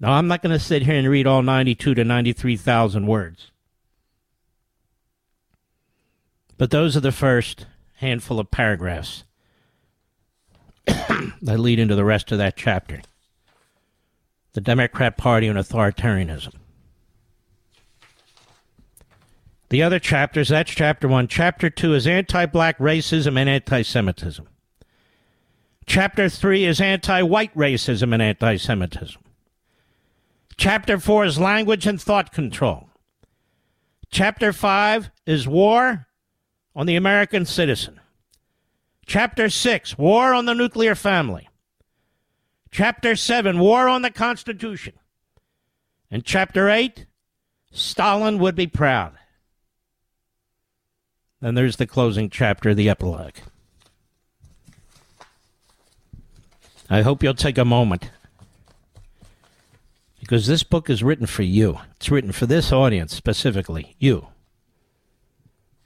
Now, I'm not going to sit here and read all 92 to 93,000 words. But those are the first handful of paragraphs that lead into the rest of that chapter. The Democrat Party and authoritarianism. The other chapters, that's chapter one. Chapter two is anti black racism and anti Semitism. Chapter three is anti white racism and anti Semitism. Chapter 4 is language and thought control. Chapter 5 is war on the American citizen. Chapter 6, war on the nuclear family. Chapter 7, war on the Constitution. And Chapter 8, Stalin would be proud. Then there's the closing chapter, the epilogue. I hope you'll take a moment because this book is written for you. It's written for this audience specifically, you,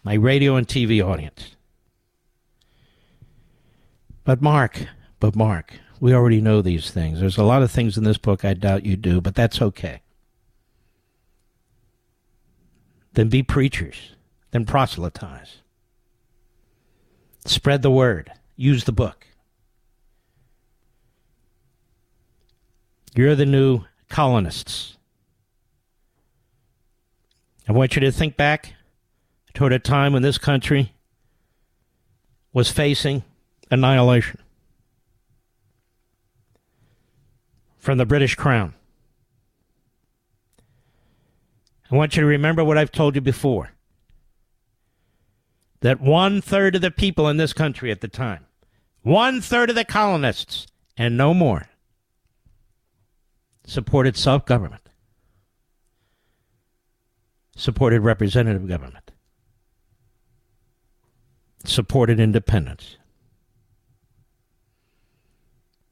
my radio and TV audience. But Mark, but Mark, we already know these things. There's a lot of things in this book I doubt you do, but that's okay. Then be preachers, then proselytize. Spread the word, use the book. You're the new colonists. I want you to think back toward a time when this country was facing annihilation from the British Crown. I want you to remember what I've told you before that one third of the people in this country at the time, one third of the colonists, and no more, supported self government, supported representative government, supported independence.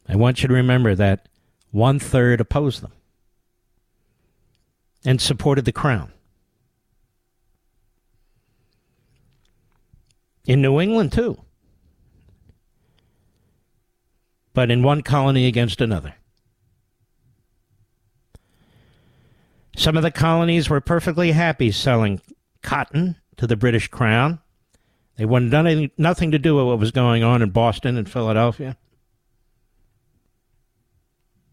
I want you to remember that one third opposed them and supported the crown. In New England, too. But in one colony against another. Some of the colonies were perfectly happy selling cotton to the British Crown. They wanted nothing, nothing to do with what was going on in Boston and Philadelphia.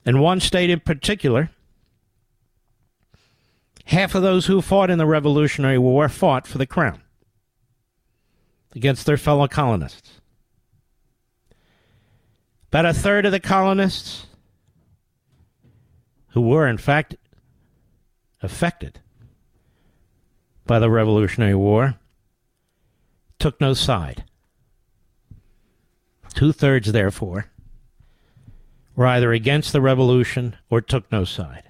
In one state in particular, half of those who fought in the Revolutionary War fought for the crown against their fellow colonists. About a third of the colonists, who were in fact affected by the Revolutionary War took no side. Two thirds, therefore, were either against the revolution or took no side.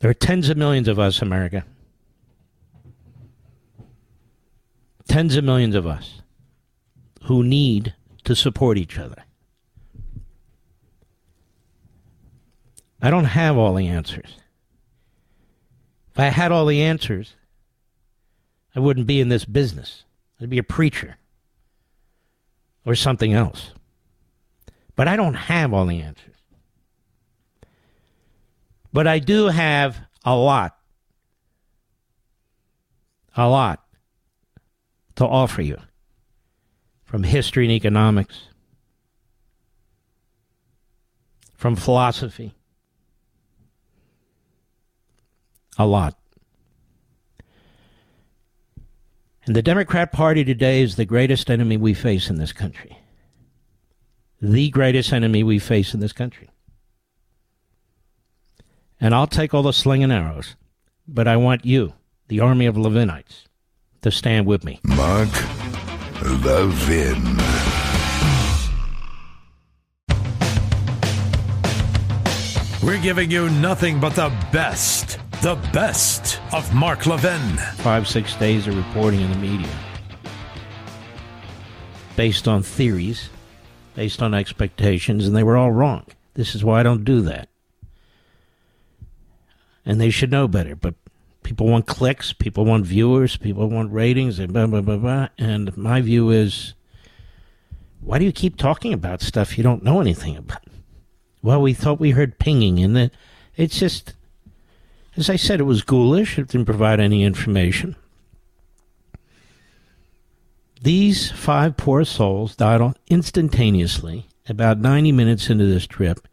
There are tens of millions of us, America. Tens of millions of us who need to support each other. I don't have all the answers. If I had all the answers, I wouldn't be in this business. I'd be a preacher or something else. But I don't have all the answers. But I do have a lot, a lot to offer you from history and economics, from philosophy. A lot. And the Democrat Party today is the greatest enemy we face in this country. The greatest enemy we face in this country. And I'll take all the sling and arrows, but I want you, the army of Levinites, to stand with me. Mark Levin. We're giving you nothing but the best, the best of Mark Levin. Five, six days of reporting in the media based on theories, based on expectations, and they were all wrong. This is why I don't do that. And they should know better, but people want clicks, people want viewers, people want ratings, and blah, blah, blah, blah. And my view is why do you keep talking about stuff you don't know anything about? Well, we thought we heard pinging, and it, it's just, as I said, it was ghoulish. It didn't provide any information. These five poor souls died instantaneously about 90 minutes into this trip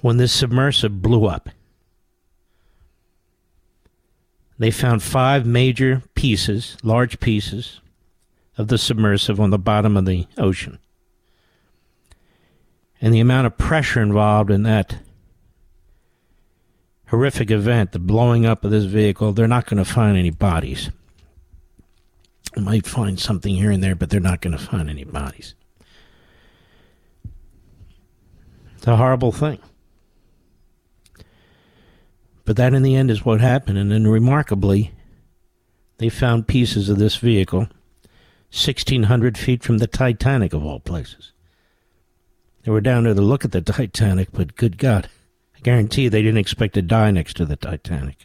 when this submersive blew up. They found five major pieces, large pieces, of the submersive on the bottom of the ocean and the amount of pressure involved in that horrific event, the blowing up of this vehicle, they're not going to find any bodies. They might find something here and there, but they're not going to find any bodies. It's a horrible thing. But that, in the end, is what happened. And then, remarkably, they found pieces of this vehicle 1,600 feet from the Titanic, of all places. They were down there to look at the Titanic, but good God, guarantee they didn't expect to die next to the Titanic.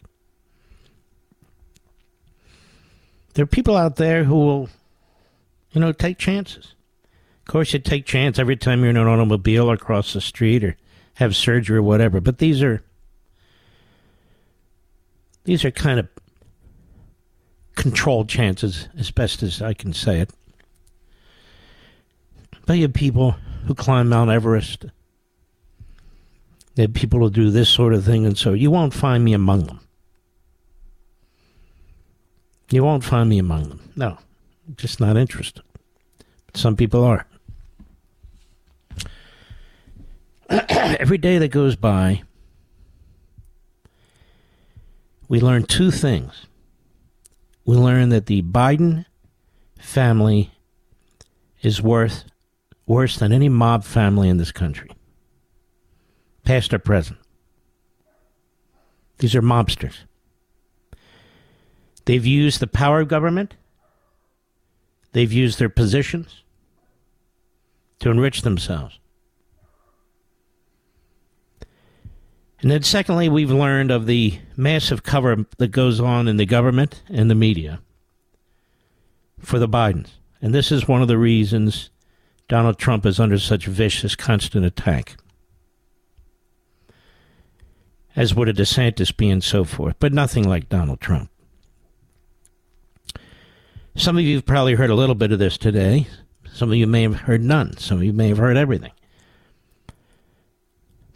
There are people out there who will, you know, take chances. Of course, you take chance every time you're in an automobile or cross the street or have surgery or whatever. But these are these are kind of controlled chances, as best as I can say it. But you have people who climb Mount Everest. Are people who do this sort of thing, and so you won't find me among them. You won't find me among them. No, just not interested. But some people are. Every day that goes by, we learn two things. We learn that the Biden family is worth worse than any mob family in this country, past or present. These are mobsters. They've used the power of government, they've used their positions to enrich themselves. And then, secondly, we've learned of the massive cover that goes on in the government and the media for the Bidens. And this is one of the reasons Donald Trump is under such vicious, constant attack. As would a DeSantis be, and so forth, but nothing like Donald Trump. Some of you have probably heard a little bit of this today. Some of you may have heard none. Some of you may have heard everything.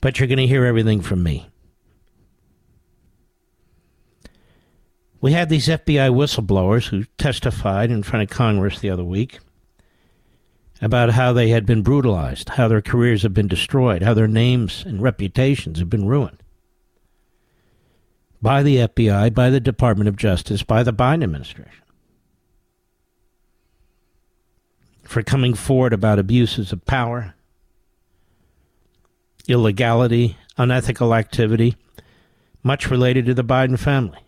But you're going to hear everything from me. We had these FBI whistleblowers who testified in front of Congress the other week about how they had been brutalized, how their careers have been destroyed, how their names and reputations have been ruined. By the FBI, by the Department of Justice, by the Biden administration for coming forward about abuses of power, illegality, unethical activity, much related to the Biden family.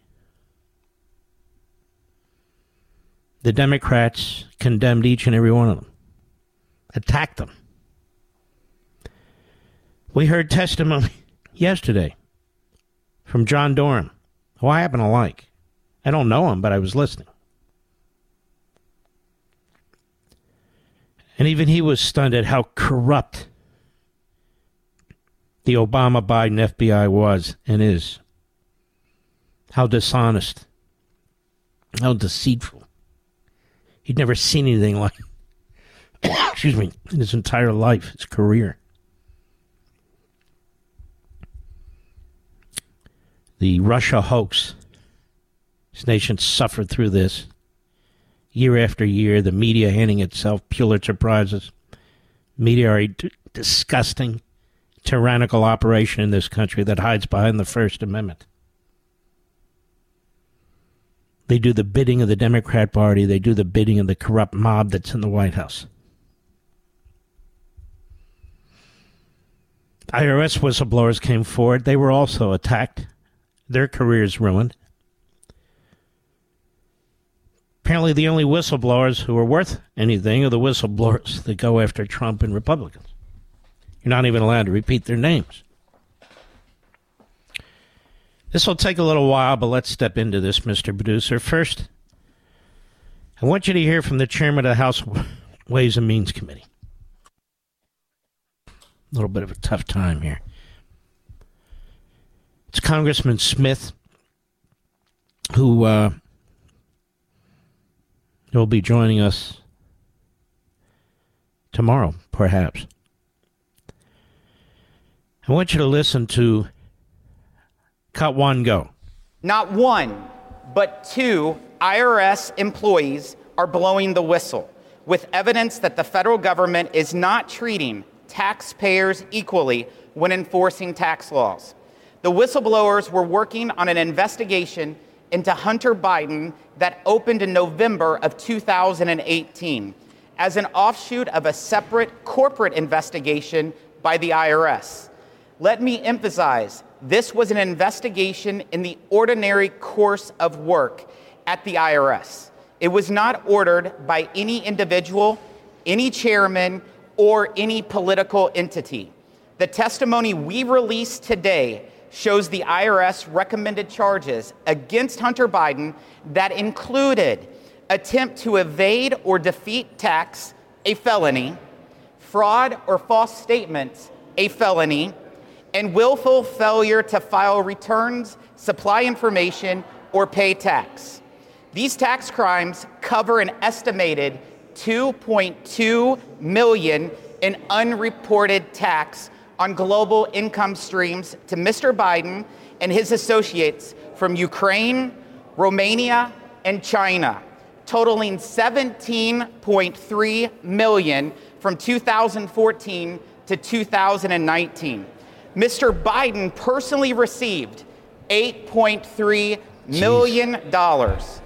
The Democrats condemned each and every one of them, attacked them. We heard testimony yesterday from John Durham, who I happen to like. I don't know him, but I was listening. And even he was stunned at how corrupt the Obama Biden FBI was and is. How dishonest. How deceitful. He'd never seen anything like excuse me, in his entire life, his career. The Russia hoax. This nation suffered through this year after year, the media handing itself Pulitzer Prizes. Media are a d- disgusting, tyrannical operation in this country that hides behind the First Amendment. They do the bidding of the Democrat Party, they do the bidding of the corrupt mob that's in the White House. IRS whistleblowers came forward. They were also attacked, their careers ruined. Apparently, the only whistleblowers who are worth anything are the whistleblowers that go after Trump and Republicans. You're not even allowed to repeat their names. This will take a little while, but let's step into this, Mr. Producer. First, I want you to hear from the chairman of the House Ways and Means Committee. A little bit of a tough time here. It's Congressman Smith, who uh, will be joining us tomorrow, perhaps. I want you to listen to Cut One Go. Not one, but two IRS employees are blowing the whistle with evidence that the federal government is not treating taxpayers equally when enforcing tax laws. The whistleblowers were working on an investigation into Hunter Biden that opened in November of 2018 as an offshoot of a separate corporate investigation by the IRS. Let me emphasize this was an investigation in the ordinary course of work at the IRS. It was not ordered by any individual, any chairman, or any political entity. The testimony we released today shows the IRS recommended charges against Hunter Biden that included attempt to evade or defeat tax, a felony, fraud or false statements, a felony, and willful failure to file returns, supply information, or pay tax. These tax crimes cover an estimated 2.2 million in unreported tax on global income streams to Mr. Biden and his associates from Ukraine, Romania, and China, totaling 17.3 million from 2014 to 2019. Mr. Biden personally received 8.3 million dollars.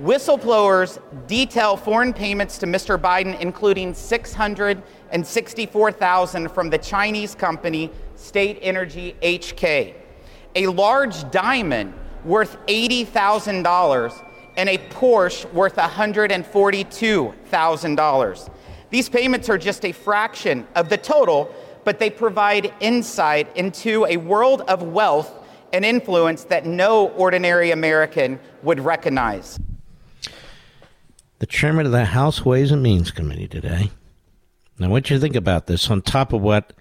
Whistleblowers detail foreign payments to Mr. Biden, including 664,000 from the Chinese company State Energy HK, a large diamond worth $80,000, and a Porsche worth $142,000. These payments are just a fraction of the total, but they provide insight into a world of wealth and influence that no ordinary American would recognize the chairman of the House Ways and Means Committee today. Now, what do you think about this on top of what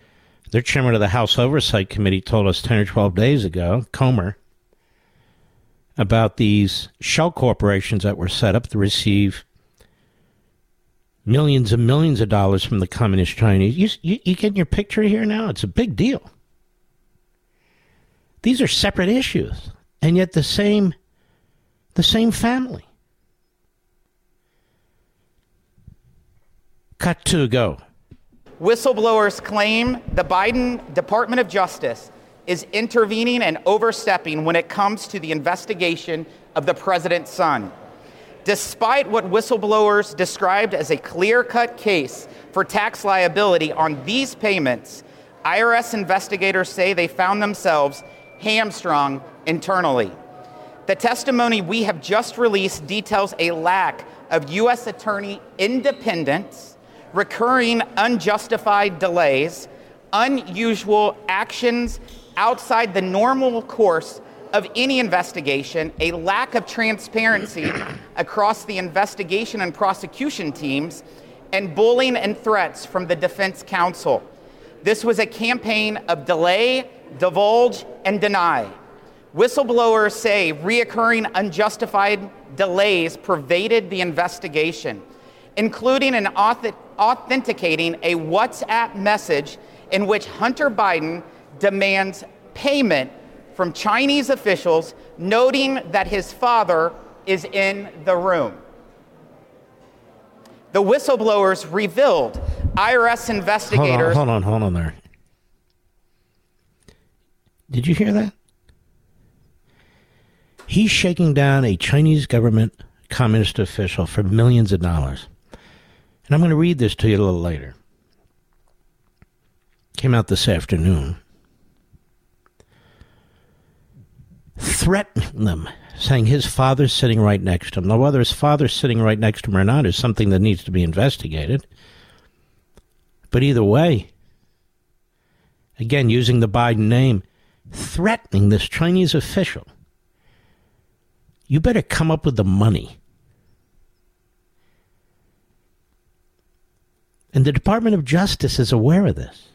their chairman of the House Oversight Committee told us 10 or 12 days ago, Comer, about these shell corporations that were set up to receive millions and millions of dollars from the communist Chinese. You, you, you getting your picture here now? It's a big deal. These are separate issues, and yet the same, the same family. Cut to go. Whistleblowers claim the Biden Department of Justice is intervening and overstepping when it comes to the investigation of the president's son. Despite what whistleblowers described as a clear cut case for tax liability on these payments, IRS investigators say they found themselves hamstrung internally. The testimony we have just released details a lack of U.S. attorney independence, recurring unjustified delays, unusual actions outside the normal course of any investigation, a lack of transparency across the investigation and prosecution teams, and bullying and threats from the defense counsel. This was a campaign of delay, divulge, and deny. Whistleblowers say reoccurring unjustified delays pervaded the investigation, including an authenticating a WhatsApp message in which Hunter Biden demands payment from Chinese officials, noting that his father is in the room. The whistleblowers revealed IRS investigators. Hold on, hold on, hold on there. Did you hear that? He's shaking down a Chinese government communist official for millions of dollars. And I'm going to read this to you a little later. Came out this afternoon. Threatening them, saying his father's sitting right next to him. Now, whether his father's sitting right next to him or not is something that needs to be investigated. But either way, again, using the Biden name, threatening this Chinese official you better come up with the money. And the Department of Justice is aware of this.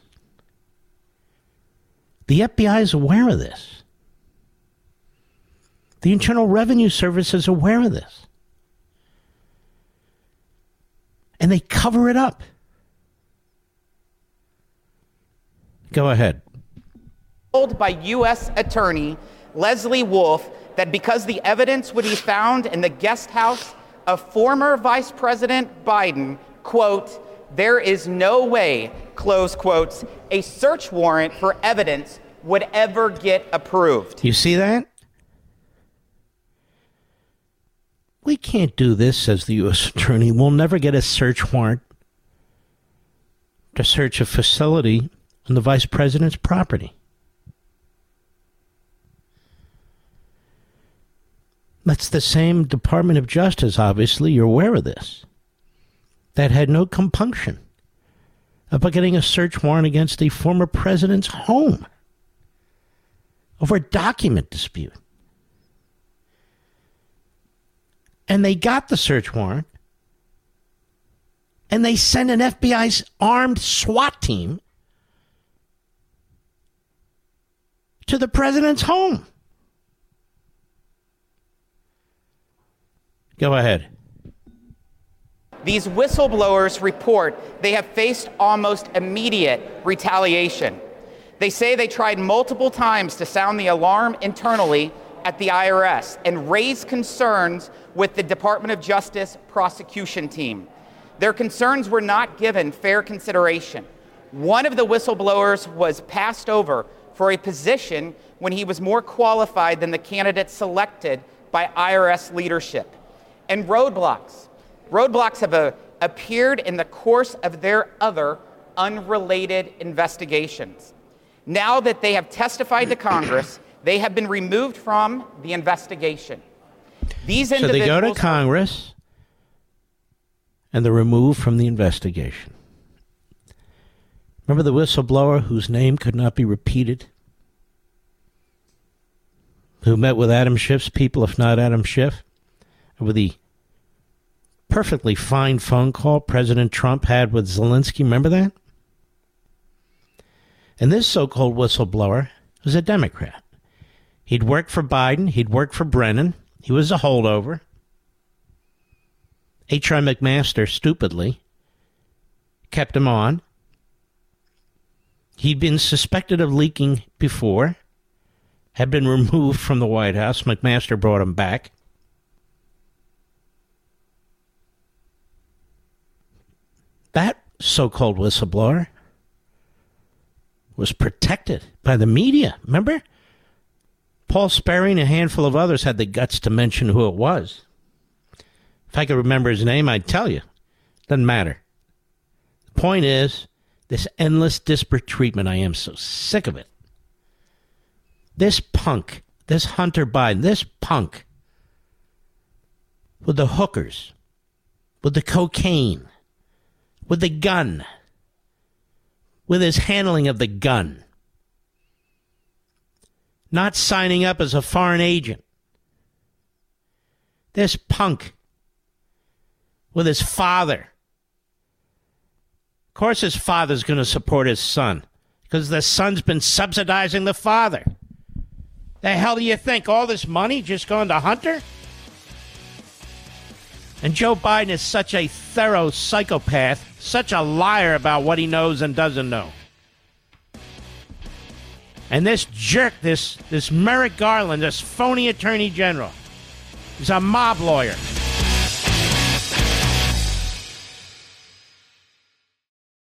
The FBI is aware of this. The Internal Revenue Service is aware of this. And they cover it up. Go ahead. Told by U.S. Attorney Lesley Wolf that because the evidence would be found in the guest house of former Vice President Biden, quote, there is no way, close quotes, a search warrant for evidence would ever get approved. You see that? We can't do this, says the U.S. Attorney. We'll never get a search warrant to search a facility on the Vice President's property. That's the same Department of Justice, obviously, you're aware of this, that had no compunction about getting a search warrant against the former president's home over a document dispute. And they got the search warrant, and they sent an FBI's armed SWAT team to the president's home. Go ahead. These whistleblowers report they have faced almost immediate retaliation. They say they tried multiple times to sound the alarm internally at the IRS and raise concerns with the Department of Justice prosecution team. Their concerns were not given fair consideration. One of the whistleblowers was passed over for a position when he was more qualified than the candidate selected by IRS leadership and roadblocks. Roadblocks have uh, appeared in the course of their other unrelated investigations. Now that they have testified to Congress, they have been removed from the investigation. These so they go to Congress and they're removed from the investigation. Remember the whistleblower whose name could not be repeated? Who met with Adam Schiff's people, if not Adam Schiff? with the perfectly fine phone call President Trump had with Zelensky. Remember that? And this so called whistleblower was a Democrat. He'd worked for Biden, he'd worked for Brennan, he was a holdover. H.R. McMaster stupidly kept him on. He'd been suspected of leaking before, had been removed from the White House. McMaster brought him back. That so called whistleblower was protected by the media. Remember? Paul Sperry and a handful of others had the guts to mention who it was. If I could remember his name, I'd tell you. Doesn't matter. The point is, this endless disparate treatment, I am so sick of it. This punk, this Hunter Biden, this punk with the hookers, with the cocaine, with the gun, with his handling of the gun, not signing up as a foreign agent. This punk with his father. Of course, his father's going to support his son because the son's been subsidizing the father. The hell do you think? All this money just going to Hunter? And Joe Biden is such a thorough psychopath, such a liar about what he knows and doesn't know. And this jerk, this this Merrick Garland, this phony attorney general, he's a mob lawyer.